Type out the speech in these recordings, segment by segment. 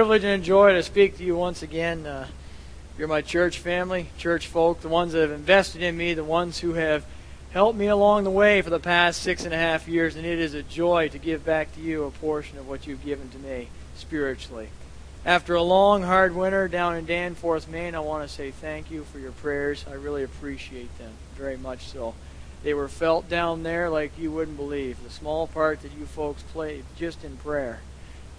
privilege and joy to speak to you once again. Uh, you're my church family, church folk, the ones that have invested in me, the ones who have helped me along the way for the past six and a half years, and it is a joy to give back to you a portion of what you've given to me spiritually. After a long, hard winter down in Danforth, Maine, I want to say thank you for your prayers. I really appreciate them very much so. They were felt down there like you wouldn't believe. The small part that you folks played just in prayer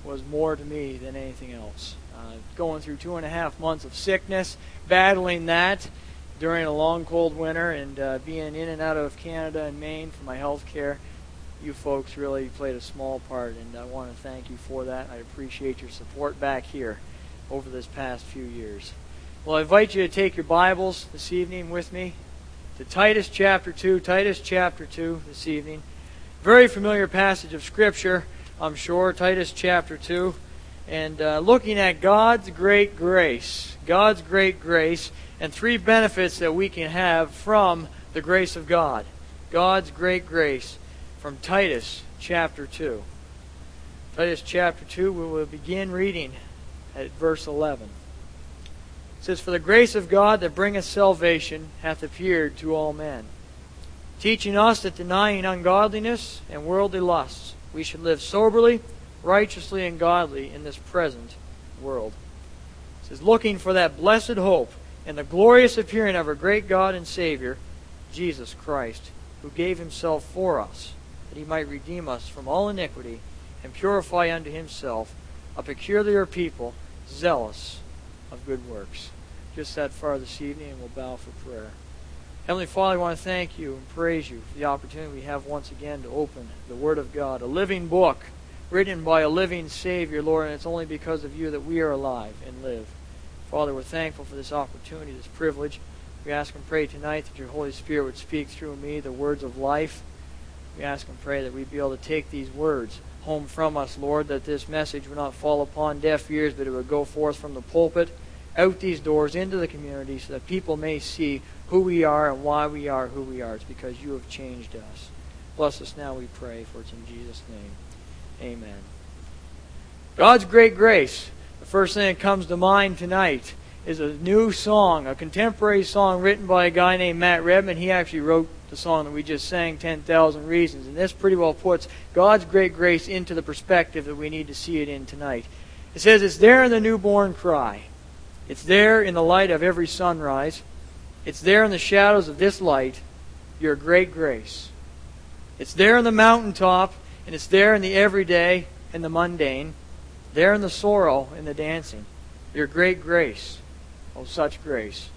was more to me than anything else. Uh, going through two and a half months of sickness, battling that during a long cold winter, and uh, being in and out of Canada and Maine for my health care, you folks really played a small part, and I want to thank you for that. I appreciate your support back here over this past few years. Well, I invite you to take your Bibles this evening with me to Titus chapter 2. Titus chapter 2 this evening. Very familiar passage of Scripture. I'm sure, Titus chapter 2. And uh, looking at God's great grace, God's great grace, and three benefits that we can have from the grace of God. God's great grace from Titus chapter 2. Titus chapter 2, we will begin reading at verse 11. It says, For the grace of God that bringeth salvation hath appeared to all men, teaching us that denying ungodliness and worldly lusts, we should live soberly, righteously, and godly in this present world. It says, looking for that blessed hope and the glorious appearing of our great God and Savior, Jesus Christ, who gave himself for us, that he might redeem us from all iniquity and purify unto himself a peculiar people, zealous of good works. Just that far this evening, and we'll bow for prayer. Heavenly Father, I want to thank you and praise you for the opportunity we have once again to open the Word of God, a living book written by a living Savior, Lord, and it's only because of you that we are alive and live. Father, we're thankful for this opportunity, this privilege. We ask and pray tonight that your Holy Spirit would speak through me the words of life. We ask and pray that we'd be able to take these words home from us, Lord, that this message would not fall upon deaf ears, but it would go forth from the pulpit, out these doors, into the community, so that people may see who we are and why we are who we are. It's because you have changed us. Bless us now, we pray, for it's in Jesus' name. Amen. God's great grace. The first thing that comes to mind tonight is a new song, a contemporary song written by a guy named Matt Redman. He actually wrote the song that we just sang, 10,000 Reasons. And this pretty well puts God's great grace into the perspective that we need to see it in tonight. It says, It's there in the newborn cry. It's there in the light of every sunrise. It's there in the shadows of this light, your great grace. It's there in the mountaintop, and it's there in the everyday and the mundane, there in the sorrow and the dancing, your great grace. Oh, such grace.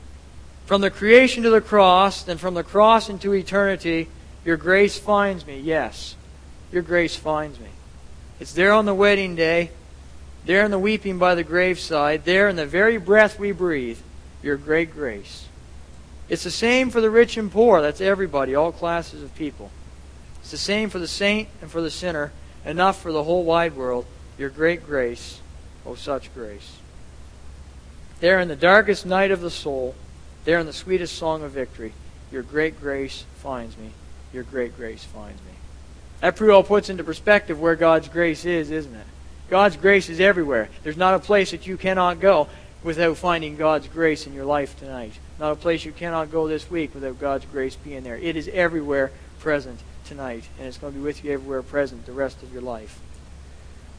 From the creation to the cross, then from the cross into eternity, your grace finds me. Yes, your grace finds me. It's there on the wedding day, there in the weeping by the graveside, there in the very breath we breathe, your great grace. It's the same for the rich and poor. That's everybody, all classes of people. It's the same for the saint and for the sinner, enough for the whole wide world. Your great grace, oh, such grace. There in the darkest night of the soul, there in the sweetest song of victory, your great grace finds me. Your great grace finds me. That pretty well puts into perspective where God's grace is, isn't it? God's grace is everywhere. There's not a place that you cannot go without finding God's grace in your life tonight. Not a place you cannot go this week without God's grace being there. It is everywhere present tonight, and it's going to be with you everywhere present the rest of your life.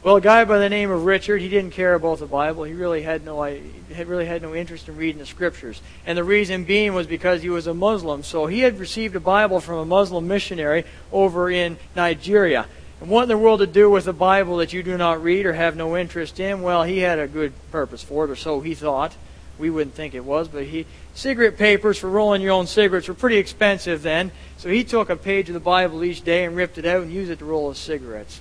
Well, a guy by the name of Richard, he didn't care about the Bible. He really had no he really had no interest in reading the scriptures. And the reason being was because he was a Muslim. So he had received a Bible from a Muslim missionary over in Nigeria. And what in the world to do with a Bible that you do not read or have no interest in? Well, he had a good purpose for it, or so he thought. We wouldn't think it was, but he cigarette papers for rolling your own cigarettes were pretty expensive then. So he took a page of the Bible each day and ripped it out and used it to roll his cigarettes.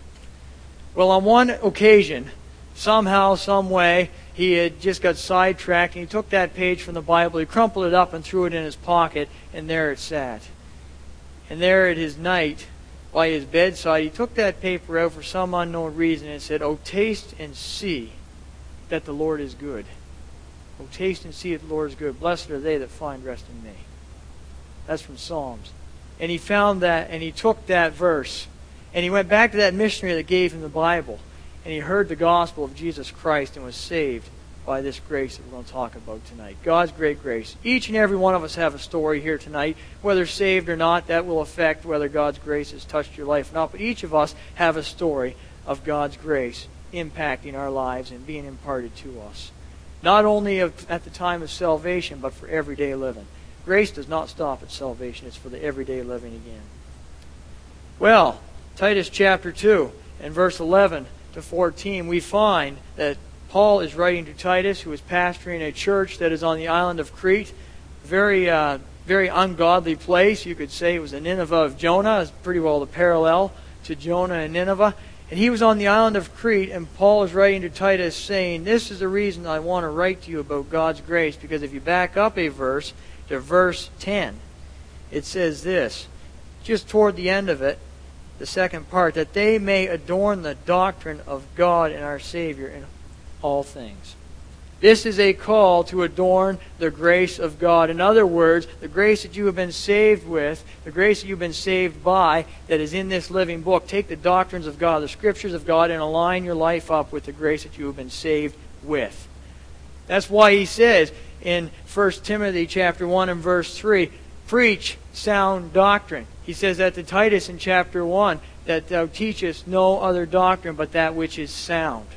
Well, on one occasion, somehow, some way, he had just got sidetracked and he took that page from the Bible, he crumpled it up and threw it in his pocket, and there it sat. And there at his night, by his bedside, he took that paper out for some unknown reason and said, Oh, taste and see that the Lord is good. Oh, taste and see that the Lord is good. Blessed are they that find rest in me. That's from Psalms. And he found that, and he took that verse, and he went back to that missionary that gave him the Bible. and he heard the gospel of Jesus Christ and was saved by this grace that we're going to talk about tonight. God's great grace. Each and every one of us have a story here tonight. Whether saved or not, that will affect whether God's grace has touched your life or not. But each of us have a story of God's grace impacting our lives and being imparted to us. Not only at the time of salvation, but for everyday living. Grace does not stop at salvation, it's for the everyday living again. Well, Titus chapter 2 and verse 11 to 14, we find that Paul is writing to Titus, who is pastoring a church that is on the island of Crete. Very, uh, very ungodly place. You could say it was a Nineveh of Jonah. It's pretty well the parallel to Jonah and Nineveh. And he was on the island of Crete, and Paul is writing to Titus saying, This is the reason I want to write to you about God's grace, because if you back up a verse to verse 10, it says this, just toward the end of it, the second part, that they may adorn the doctrine of God and our Savior in all things. This is a call to adorn the grace of God. In other words, the grace that you have been saved with, the grace that you've been saved by, that is in this living book. Take the doctrines of God, the scriptures of God, and align your life up with the grace that you have been saved with. That's why he says in 1 Timothy chapter 1 and verse 3, preach sound doctrine. He says that to Titus in chapter 1, that thou teachest no other doctrine but that which is sound.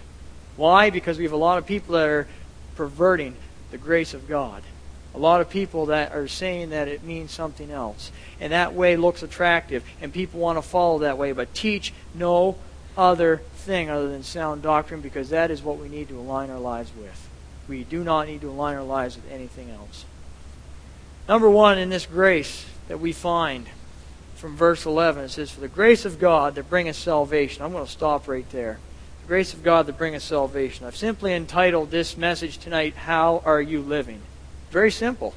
Why? Because we have a lot of people that are perverting the grace of God. A lot of people that are saying that it means something else. And that way looks attractive, and people want to follow that way. But teach no other thing other than sound doctrine because that is what we need to align our lives with. We do not need to align our lives with anything else. Number one, in this grace that we find from verse 11, it says, For the grace of God that bringeth salvation. I'm going to stop right there grace of God that bringeth salvation. I've simply entitled this message tonight, How Are You Living? Very simple.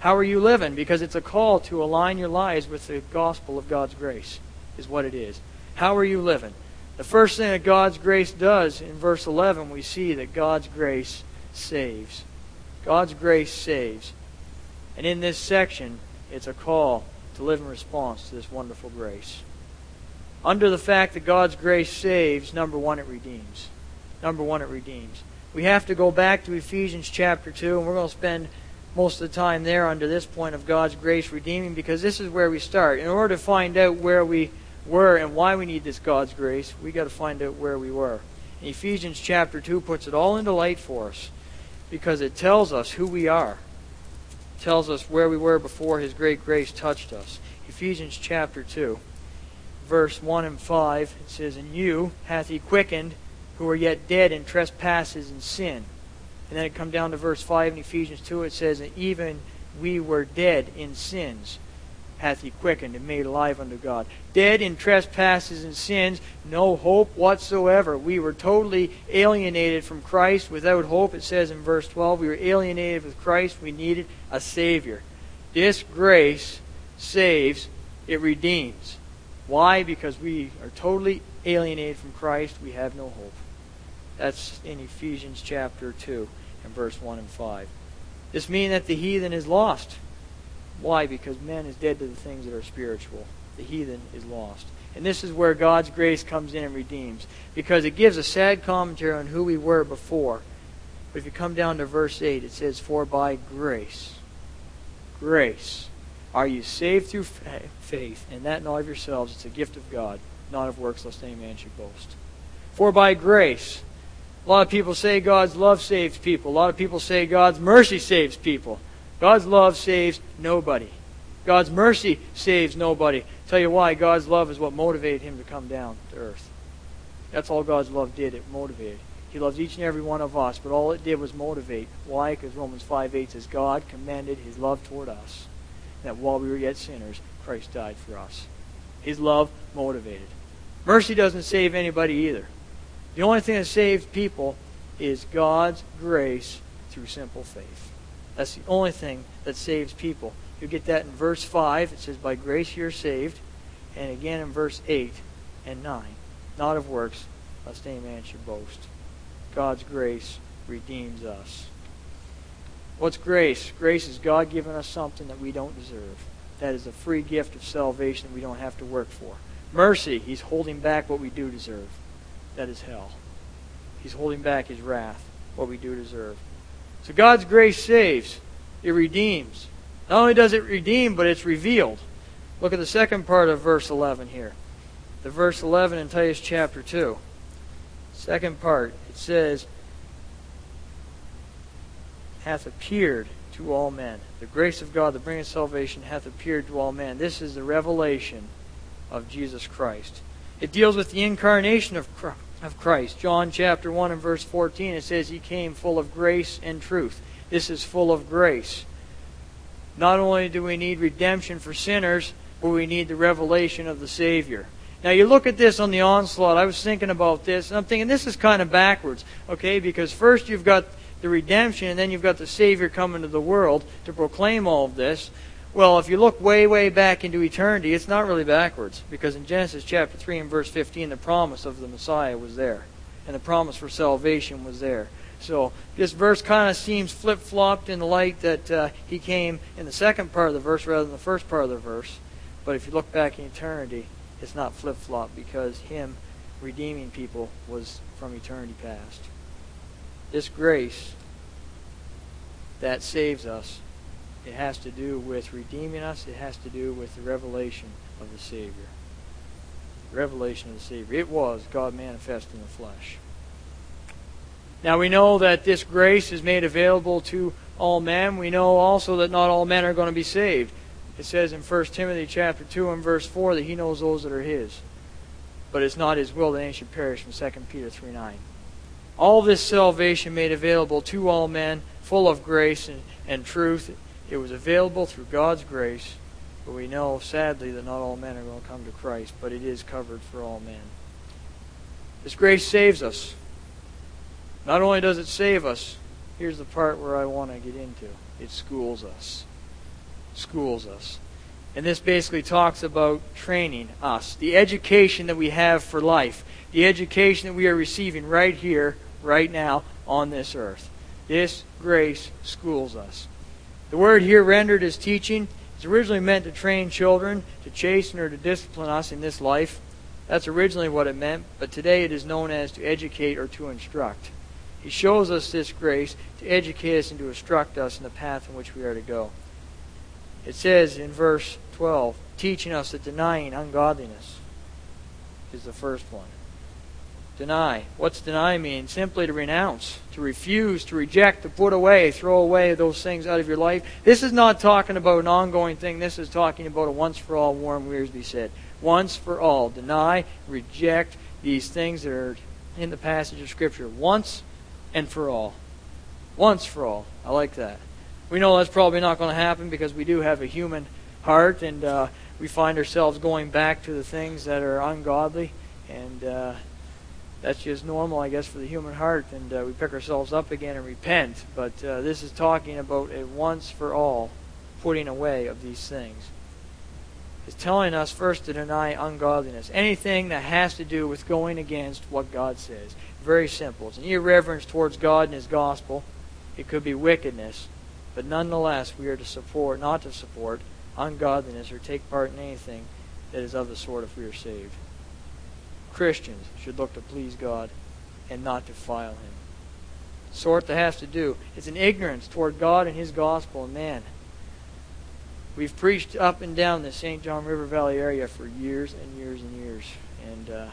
How are you living? Because it's a call to align your lives with the gospel of God's grace, is what it is. How are you living? The first thing that God's grace does in verse 11, we see that God's grace saves. God's grace saves. And in this section, it's a call to live in response to this wonderful grace under the fact that God's grace saves, number one, it redeems. Number one, it redeems. We have to go back to Ephesians chapter 2, and we're going to spend most of the time there under this point of God's grace redeeming because this is where we start. In order to find out where we were and why we need this God's grace, we got to find out where we were. And Ephesians chapter 2 puts it all into light for us because it tells us who we are. It tells us where we were before his great grace touched us. Ephesians chapter 2 verse 1 and 5, it says, And you hath he quickened who were yet dead in trespasses and sin. And then it come down to verse 5 in Ephesians 2, it says, And even we were dead in sins hath he quickened and made alive unto God. Dead in trespasses and sins, no hope whatsoever. We were totally alienated from Christ without hope. It says in verse 12, we were alienated with Christ. We needed a Savior. This grace saves, it redeems. Why? Because we are totally alienated from Christ. We have no hope. That's in Ephesians chapter 2 and verse 1 and 5. This means that the heathen is lost. Why? Because man is dead to the things that are spiritual. The heathen is lost. And this is where God's grace comes in and redeems. Because it gives a sad commentary on who we were before. But if you come down to verse 8, it says, For by grace, grace, are you saved through faith, and that not of yourselves? It's a gift of God, not of works, lest any man should boast. For by grace, a lot of people say God's love saves people. A lot of people say God's mercy saves people. God's love saves nobody. God's mercy saves nobody. Tell you why. God's love is what motivated him to come down to earth. That's all God's love did. It motivated. He loves each and every one of us, but all it did was motivate. Why? Because Romans 5 8 says, God commended his love toward us that while we were yet sinners, Christ died for us. His love motivated. Mercy doesn't save anybody either. The only thing that saves people is God's grace through simple faith. That's the only thing that saves people. You get that in verse 5. It says, By grace you're saved. And again in verse 8 and 9. Not of works, lest any man should boast. God's grace redeems us. What's grace? Grace is God giving us something that we don't deserve. That is a free gift of salvation that we don't have to work for. Mercy, He's holding back what we do deserve. That is hell. He's holding back his wrath, what we do deserve. So God's grace saves, it redeems. Not only does it redeem, but it's revealed. Look at the second part of verse 11 here. The verse 11 in Titus chapter 2. Second part, it says, hath appeared to all men. The grace of God, the bringing salvation, hath appeared to all men. This is the revelation of Jesus Christ. It deals with the incarnation of Christ. John chapter 1 and verse 14, it says, He came full of grace and truth. This is full of grace. Not only do we need redemption for sinners, but we need the revelation of the Savior. Now you look at this on the onslaught. I was thinking about this, and I'm thinking this is kind of backwards, okay? Because first you've got the redemption, and then you've got the Savior coming to the world to proclaim all of this. Well, if you look way, way back into eternity, it's not really backwards, because in Genesis chapter 3 and verse 15, the promise of the Messiah was there, and the promise for salvation was there. So this verse kind of seems flip flopped in the light that uh, he came in the second part of the verse rather than the first part of the verse. But if you look back in eternity, it's not flip flop because him redeeming people was from eternity past. This grace that saves us, it has to do with redeeming us, it has to do with the revelation of the Savior. revelation of the Savior. It was God manifest in the flesh. Now we know that this grace is made available to all men. We know also that not all men are going to be saved. It says in 1 Timothy chapter 2 and verse 4 that he knows those that are his. But it's not his will that any should perish from 2 Peter 3 9. All this salvation made available to all men, full of grace and, and truth. It was available through God's grace, but we know, sadly, that not all men are going to come to Christ, but it is covered for all men. This grace saves us. Not only does it save us, here's the part where I want to get into it schools us. Schools us. And this basically talks about training us, the education that we have for life, the education that we are receiving right here, right now, on this earth. This grace schools us. The word here rendered as teaching is originally meant to train children, to chasten or to discipline us in this life. That's originally what it meant, but today it is known as to educate or to instruct. He shows us this grace to educate us and to instruct us in the path in which we are to go. It says in verse 12, teaching us that denying ungodliness is the first one. Deny. What's deny mean? Simply to renounce, to refuse, to reject, to put away, throw away those things out of your life. This is not talking about an ongoing thing. This is talking about a once for all, Warren Wiersbe said. Once for all. Deny, reject these things that are in the passage of Scripture. Once and for all. Once for all. I like that. We know that's probably not going to happen because we do have a human heart and uh, we find ourselves going back to the things that are ungodly. And uh, that's just normal, I guess, for the human heart. And uh, we pick ourselves up again and repent. But uh, this is talking about a once for all putting away of these things. It's telling us first to deny ungodliness. Anything that has to do with going against what God says. Very simple. It's an irreverence towards God and His gospel. It could be wickedness. But nonetheless, we are to support, not to support, ungodliness or take part in anything that is of the sort if we are saved. Christians should look to please God and not defile Him. Sort that has to do. It's an ignorance toward God and His gospel and man. We've preached up and down the St. John River Valley area for years and years and years. And uh,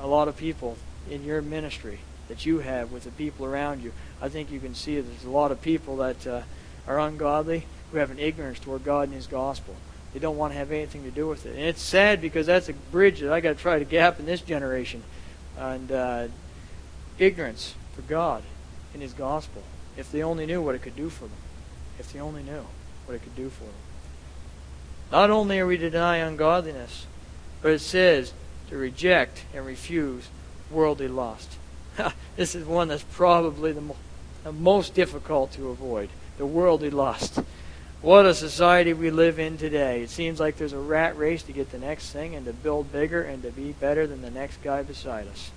a lot of people in your ministry that you have with the people around you, I think you can see there's a lot of people that uh, are ungodly who have an ignorance toward God and His gospel. They don't want to have anything to do with it. And it's sad because that's a bridge that I got to try to gap in this generation. And uh, ignorance for God and His gospel. If they only knew what it could do for them. If they only knew what it could do for them. Not only are we to deny ungodliness, but it says to reject and refuse worldly lust. this is one that's probably the, mo- the most difficult to avoid the worldly lust. What a society we live in today. It seems like there's a rat race to get the next thing and to build bigger and to be better than the next guy beside us.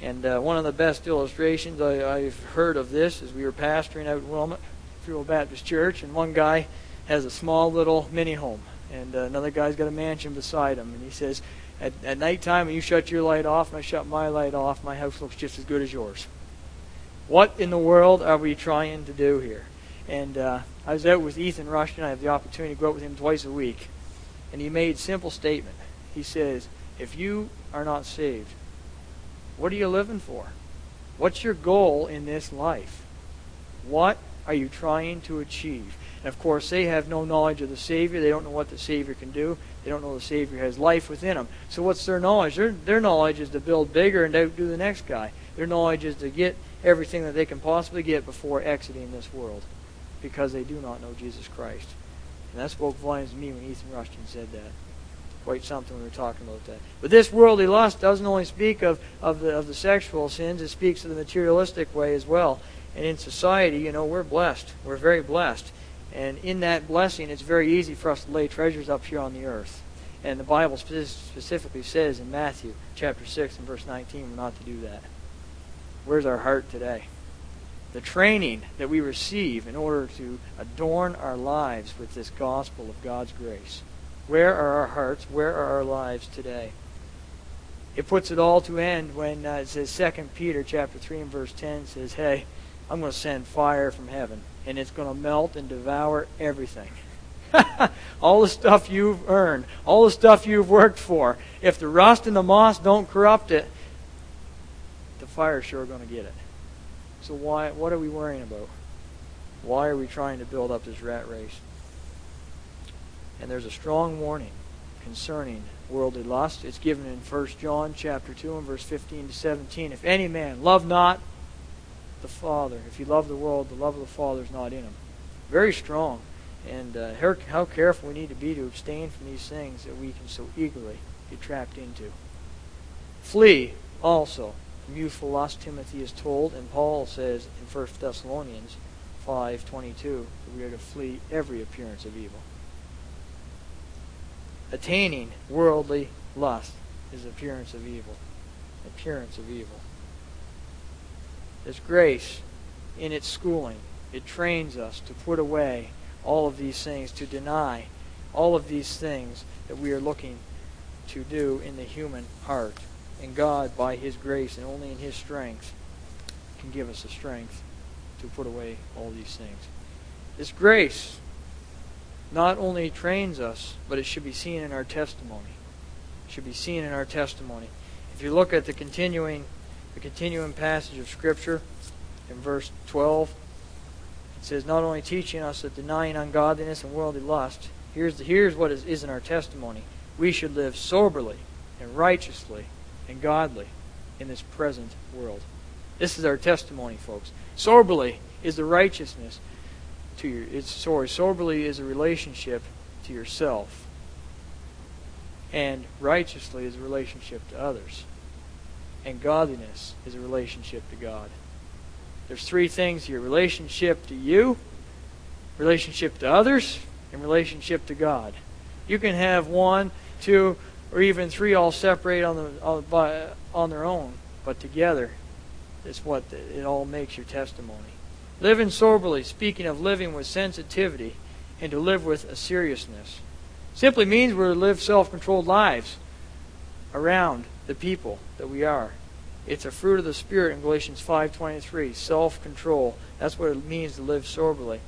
And uh, one of the best illustrations I, have heard of this is we were pastoring out in Wilmot, Free Baptist Church, and one guy has a small little mini home, and uh, another guy's got a mansion beside him. And he says, at, at nighttime when you shut your light off and I shut my light off, my house looks just as good as yours. What in the world are we trying to do here? And uh, I was out with Ethan Rushton. I have the opportunity to go out with him twice a week. And he made a simple statement. He says, If you are not saved, what are you living for? What's your goal in this life? What are you trying to achieve? And of course, they have no knowledge of the Savior. They don't know what the Savior can do. They don't know the Savior has life within them. So what's their knowledge? Their, their knowledge is to build bigger and outdo the next guy. Their knowledge is to get everything that they can possibly get before exiting this world because they do not know Jesus Christ. And that spoke volumes to me when Ethan Rushton said that. Quite something when we were talking about that. But this worldly lust doesn't only speak of, of, the, of the sexual sins, it speaks of the materialistic way as well. And in society, you know, we're blessed. We're very blessed. And in that blessing, it's very easy for us to lay treasures up here on the earth. And the Bible specifically says in Matthew chapter 6 and verse 19 we're not to do that. Where's our heart today? The training that we receive in order to adorn our lives with this gospel of God's grace. Where are our hearts? Where are our lives today? It puts it all to end when uh, it says 2 Peter chapter 3 and verse 10 says, Hey, I'm going to send fire from heaven and it's going to melt and devour everything. all the stuff you've earned, all the stuff you've worked for. If the rust and the moss don't corrupt it, the fire's sure going to get it. So why? What are we worrying about? Why are we trying to build up this rat race? And there's a strong warning concerning worldly lust. It's given in 1 John chapter 2 and verse 15 to 17. If any man love not the Father. If you love the world, the love of the Father is not in him. Very strong. And uh, how careful we need to be to abstain from these things that we can so eagerly get trapped into. Flee also youthful lust, Timothy is told, and Paul says in 1 Thessalonians 5.22 that we are to flee every appearance of evil. Attaining worldly lust is appearance of evil. Appearance of evil. This grace, in its schooling, it trains us to put away all of these things, to deny all of these things that we are looking to do in the human heart. And God, by His grace and only in His strength, can give us the strength to put away all these things. This grace not only trains us, but it should be seen in our testimony. It should be seen in our testimony. If you look at the continuing the continuing passage of Scripture in verse 12. It says, not only teaching us that denying ungodliness and worldly lust, here's, the, here's what is, is in our testimony. We should live soberly and righteously and godly in this present world. This is our testimony, folks. Soberly is the righteousness to your it's sorry, soberly is a relationship to yourself. And righteously is a relationship to others and godliness is a relationship to God. There's three things here relationship to you, relationship to others, and relationship to God. You can have one, two, or even three all separate on, the, on, by, on their own, but together is what it all makes your testimony. Living soberly, speaking of living with sensitivity, and to live with a seriousness, simply means we're to live self controlled lives around the people that we are. It's a fruit of the Spirit in Galatians 5.23, self-control. That's what it means to live soberly.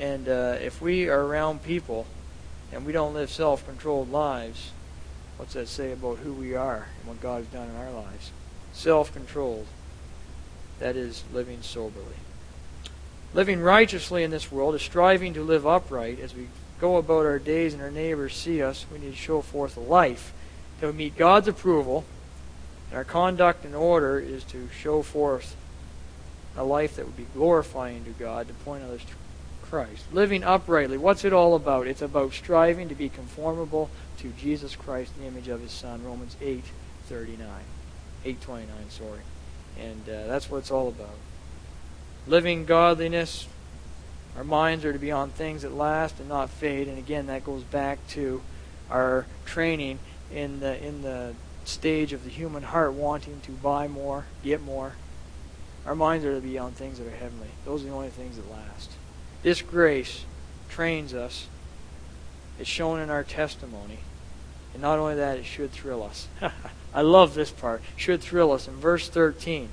And uh, if we are around people and we don't live self-controlled lives, what's that say about who we are and what God has done in our lives? Self-controlled. That is living soberly. Living righteously in this world is striving to live upright. As we go about our days and our neighbors see us, we need to show forth a life that would meet God's approval and our conduct and order is to show forth a life that would be glorifying to God, to point others to Christ. Living uprightly, what's it all about? It's about striving to be conformable to Jesus Christ the image of his Son, Romans 8, 39. 829, sorry. And uh, that's what it's all about. Living godliness, our minds are to be on things that last and not fade. And again, that goes back to our training in the in the stage of the human heart wanting to buy more, get more. Our minds are to be on things that are heavenly. Those are the only things that last. This grace trains us. It's shown in our testimony. And not only that, it should thrill us. I love this part. Should thrill us. In verse 13,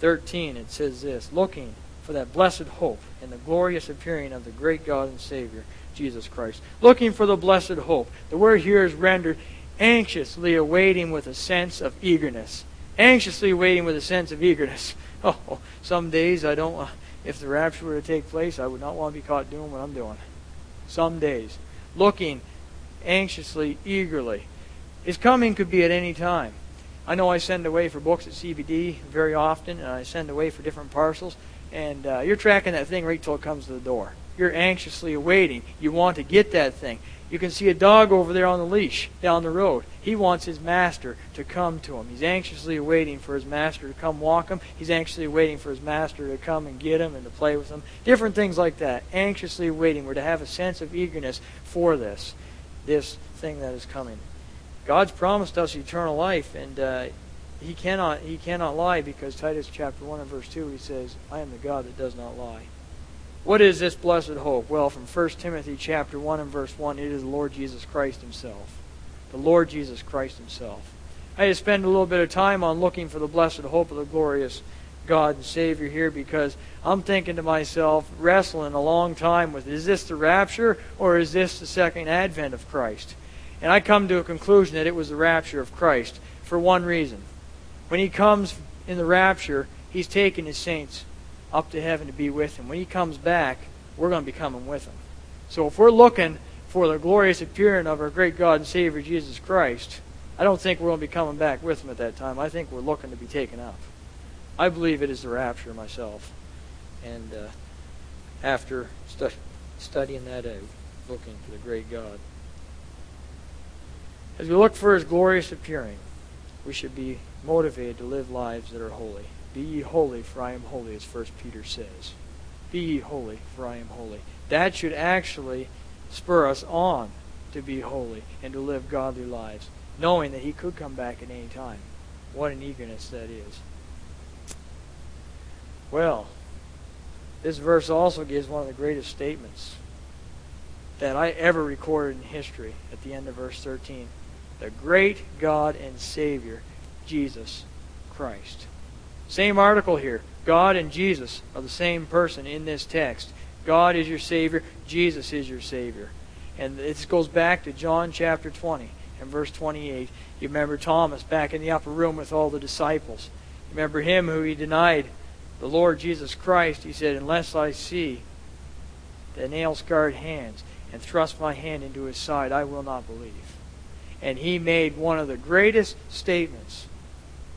13 it says this, looking for that blessed hope and the glorious appearing of the great God and Savior, Jesus Christ. Looking for the blessed hope. The word here is rendered anxiously awaiting with a sense of eagerness. Anxiously waiting with a sense of eagerness. Oh, some days I don't, uh, if the rapture were to take place, I would not want to be caught doing what I'm doing. Some days. Looking anxiously, eagerly. His coming could be at any time. I know I send away for books at CBD very often, and I send away for different parcels, and uh, you're tracking that thing right till it comes to the door. You're anxiously awaiting. You want to get that thing. You can see a dog over there on the leash down the road. He wants his master to come to him. He's anxiously waiting for his master to come walk him. He's anxiously waiting for his master to come and get him and to play with him. Different things like that. Anxiously waiting. We're to have a sense of eagerness for this, this thing that is coming. God's promised us eternal life, and uh, he cannot he cannot lie because Titus chapter one and verse two he says, "I am the God that does not lie." What is this blessed hope? Well, from 1 Timothy chapter 1 and verse 1, it is the Lord Jesus Christ himself. The Lord Jesus Christ himself. I to spend a little bit of time on looking for the blessed hope of the glorious God and Savior here because I'm thinking to myself, wrestling a long time with is this the rapture or is this the second advent of Christ? And I come to a conclusion that it was the rapture of Christ for one reason. When he comes in the rapture, he's taking his saints up to heaven to be with him. When he comes back, we're going to be coming with him. So if we're looking for the glorious appearing of our great God and Savior Jesus Christ, I don't think we're going to be coming back with him at that time. I think we're looking to be taken up. I believe it is the rapture myself. And uh, after stu- studying that out, looking for the great God. As we look for his glorious appearing, we should be motivated to live lives that are holy. Be ye holy, for I am holy, as First Peter says. Be ye holy, for I am holy. That should actually spur us on to be holy and to live godly lives, knowing that He could come back at any time. What an eagerness that is. Well, this verse also gives one of the greatest statements that I ever recorded in history at the end of verse 13. The great God and Savior, Jesus Christ. Same article here. God and Jesus are the same person in this text. God is your Savior. Jesus is your Savior. And this goes back to John chapter 20 and verse 28. You remember Thomas back in the upper room with all the disciples. You remember him who he denied the Lord Jesus Christ. He said, Unless I see the nail scarred hands and thrust my hand into his side, I will not believe. And he made one of the greatest statements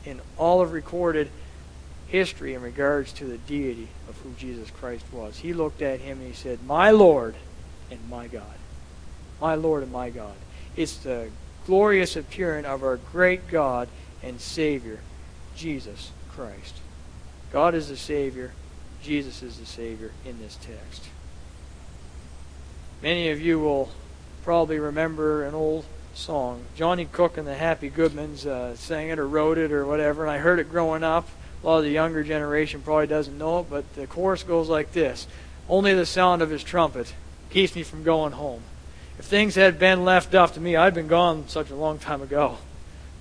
in all of recorded history in regards to the deity of who Jesus Christ was. He looked at him and he said, My Lord and my God. My Lord and my God. It's the glorious appearing of our great God and Savior, Jesus Christ. God is the Savior. Jesus is the Savior in this text. Many of you will probably remember an old song. Johnny Cook and the Happy Goodmans uh, sang it or wrote it or whatever, and I heard it growing up a lot of the younger generation probably doesn't know it, but the chorus goes like this Only the sound of his trumpet keeps me from going home. If things had been left up to me, I'd been gone such a long time ago.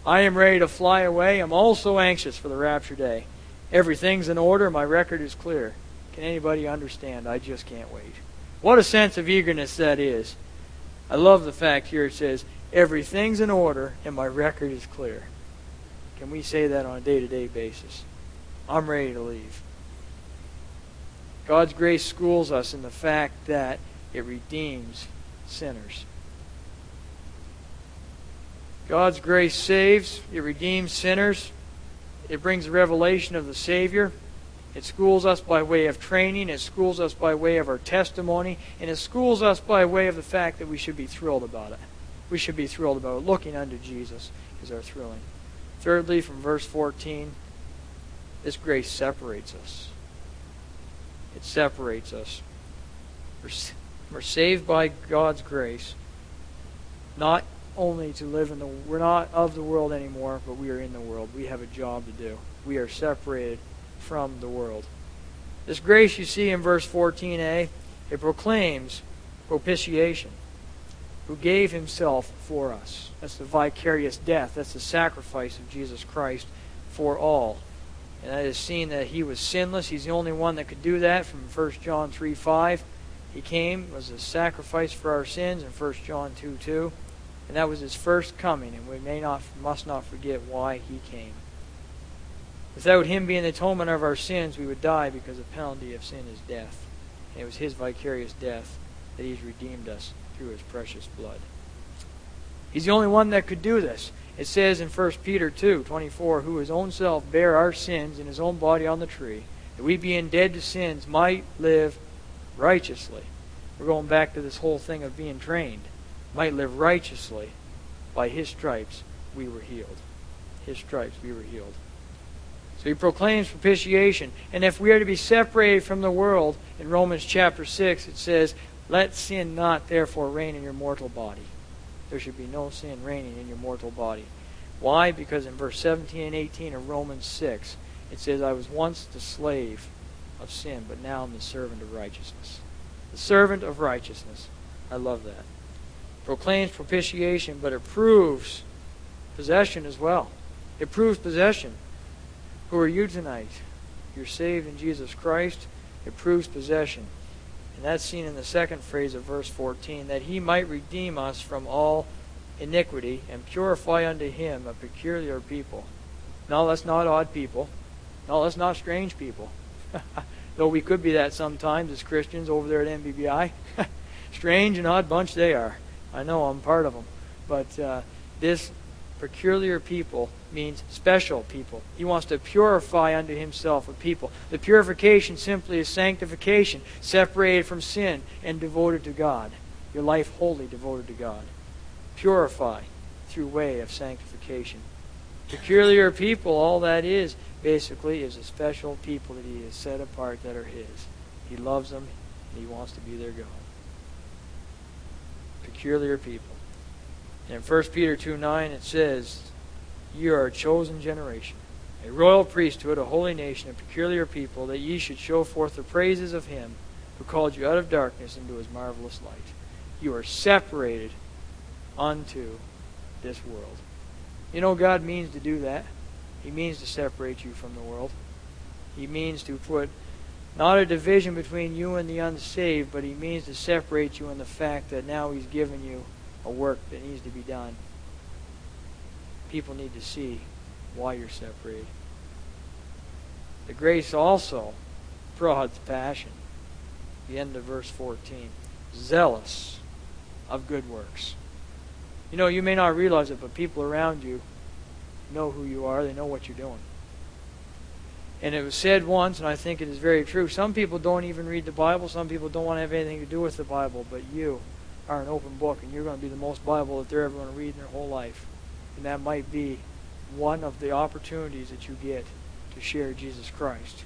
I am ready to fly away. I'm also anxious for the rapture day. Everything's in order. My record is clear. Can anybody understand? I just can't wait. What a sense of eagerness that is. I love the fact here it says, Everything's in order and my record is clear. Can we say that on a day to day basis? I'm ready to leave. God's grace schools us in the fact that it redeems sinners. God's grace saves, it redeems sinners, it brings the revelation of the Savior. It schools us by way of training, it schools us by way of our testimony, and it schools us by way of the fact that we should be thrilled about it. We should be thrilled about it. Looking unto Jesus is our thrilling. Thirdly, from verse 14, this grace separates us. It separates us. We're, saved by God's grace, not only to live in the we're not of the world anymore, but we are in the world. We have a job to do. We are separated from the world. This grace you see in verse 14a, it proclaims propitiation. who gave himself for us. That's the vicarious death. That's the sacrifice of Jesus Christ for all. And that is seen that he was sinless. He's the only one that could do that from 1 John 3 5. He came, was a sacrifice for our sins in 1 John 2 2. And that was his first coming, and we may not must not forget why he came. Without him being the atonement of our sins, we would die because the penalty of sin is death. And it was his vicarious death that he's redeemed us through his precious blood. He's the only one that could do this. It says in 1 Peter 2 24, who his own self bare our sins in his own body on the tree, that we being dead to sins might live righteously. We're going back to this whole thing of being trained. Might live righteously. By his stripes we were healed. His stripes we were healed. So he proclaims propitiation. And if we are to be separated from the world, in Romans chapter 6, it says, Let sin not therefore reign in your mortal body. There should be no sin reigning in your mortal body. Why? Because in verse 17 and 18 of Romans 6, it says, I was once the slave of sin, but now I'm the servant of righteousness. The servant of righteousness. I love that. Proclaims propitiation, but it proves possession as well. It proves possession. Who are you tonight? You're saved in Jesus Christ. It proves possession. And that's seen in the second phrase of verse 14 that he might redeem us from all iniquity and purify unto him a peculiar people. No, that's not odd people. No, that's not strange people. Though we could be that sometimes as Christians over there at MBBI. strange and odd bunch they are. I know I'm part of them. But uh, this peculiar people means special people. He wants to purify unto himself a people. The purification simply is sanctification, separated from sin and devoted to God. Your life wholly devoted to God. Purify through way of sanctification. Peculiar people, all that is, basically, is a special people that he has set apart that are his. He loves them, and he wants to be their God. Peculiar people. In 1 Peter 2 9, it says, You are a chosen generation, a royal priesthood, a holy nation, a peculiar people, that ye should show forth the praises of him who called you out of darkness into his marvelous light. You are separated unto this world. You know, God means to do that. He means to separate you from the world. He means to put not a division between you and the unsaved, but He means to separate you in the fact that now He's given you a work that needs to be done. People need to see why you're separated. The grace also brought passion. The end of verse 14. Zealous of good works. You know, you may not realize it, but people around you know who you are. They know what you're doing. And it was said once, and I think it is very true. Some people don't even read the Bible. Some people don't want to have anything to do with the Bible. But you, are an open book, and you're going to be the most Bible that they're ever going to read in their whole life. And that might be one of the opportunities that you get to share Jesus Christ.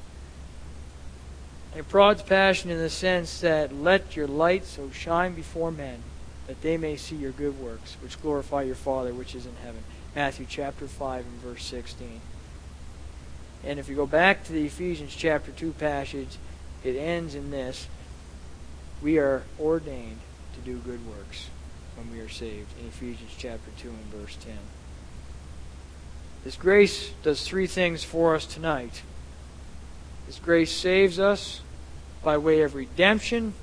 It prods passion in the sense that let your light so shine before men that they may see your good works, which glorify your Father which is in heaven. Matthew chapter 5 and verse 16. And if you go back to the Ephesians chapter 2 passage, it ends in this. We are ordained to do good works when we are saved in Ephesians chapter 2 and verse 10. This grace does three things for us tonight. This grace saves us by way of redemption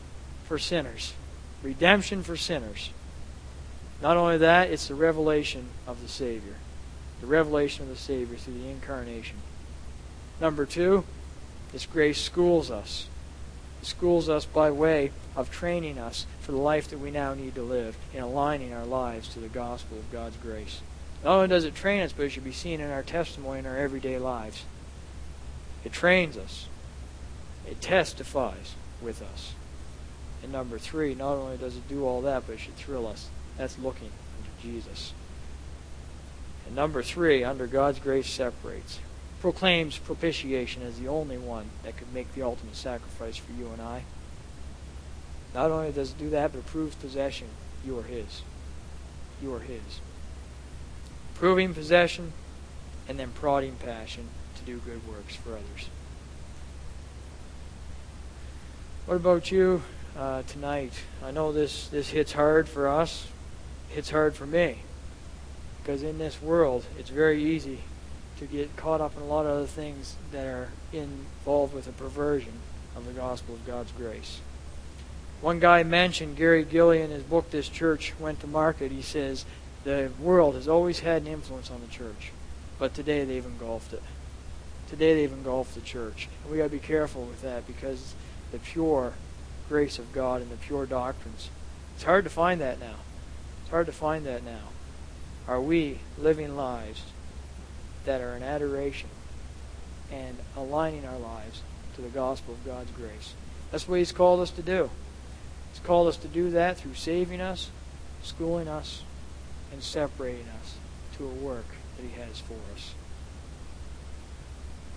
for sinners. Redemption for sinners. Not only that, it's the revelation of the Savior. The revelation of the Savior through the incarnation. Number two, this grace schools us. It schools us by way of training us for the life that we now need to live in aligning our lives to the gospel of God's grace. Not only does it train us, but it should be seen in our testimony in our everyday lives. It trains us. It testifies with us. And number three, not only does it do all that, but it should thrill us. That's looking into Jesus. And number three, under God's grace separates proclaims propitiation as the only one that could make the ultimate sacrifice for you and I. Not only does it do that, but it proves possession. You are His. You are His. Proving possession and then prodding passion to do good works for others. What about you uh, tonight? I know this, this hits hard for us. hits hard for me. Because in this world, it's very easy to get caught up in a lot of other things that are involved with a perversion of the gospel of God's grace. One guy mentioned, Gary Gilley, in his book, This Church Went to Market, he says, the world has always had an influence on the church, but today they've engulfed it. Today they've engulfed the church. And we got to be careful with that because the pure grace of God and the pure doctrines, it's hard to find that now. It's hard to find that now. Are we living lives that are in adoration and aligning our lives to the gospel of God's grace? That's what He's called us to do. He's called us to do that through saving us, schooling us, and separating us to a work that He has for us.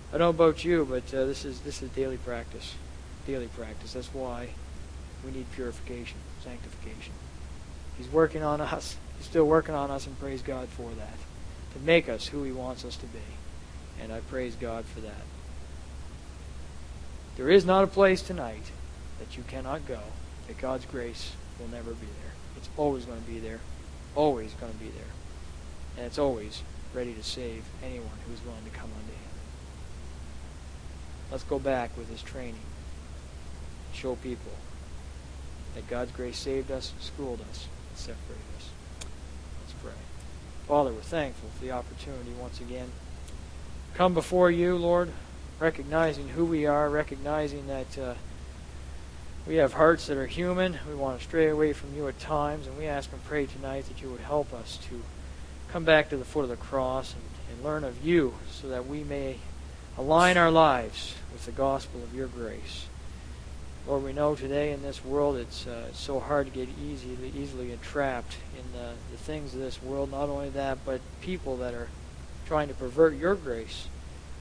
I don't know about you, but uh, this is this is daily practice. Daily practice. That's why we need purification, sanctification. He's working on us. He's still working on us, and praise God for that. To make us who He wants us to be. And I praise God for that. There is not a place tonight that you cannot go that God's grace will never be there. It's always going to be there. Always going to be there. And it's always ready to save anyone who is willing to come unto Him. Let's go back with this training. Show people that God's grace saved us, schooled us, and separated us. Let's pray. Father, we're thankful for the opportunity once again. Come before you, Lord, recognizing who we are, recognizing that uh, we have hearts that are human. We want to stray away from you at times, and we ask and pray tonight that you would help us to come back to the foot of the cross and, and learn of you so that we may align our lives with the gospel of your grace. Lord, we know today in this world it's, uh, so hard to get easily, easily entrapped in the, the things of this world. Not only that, but people that are trying to pervert your grace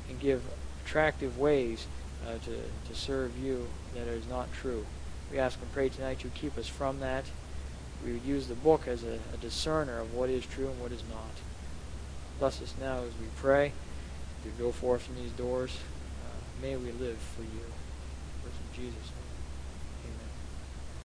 and give attractive ways uh, to, to serve you that is not true. We ask and pray tonight you keep us from that. We would use the book as a, a discerner of what is true and what is not. Bless us now as we pray to go forth from these doors. Uh, may we live for you. In Jesus' name.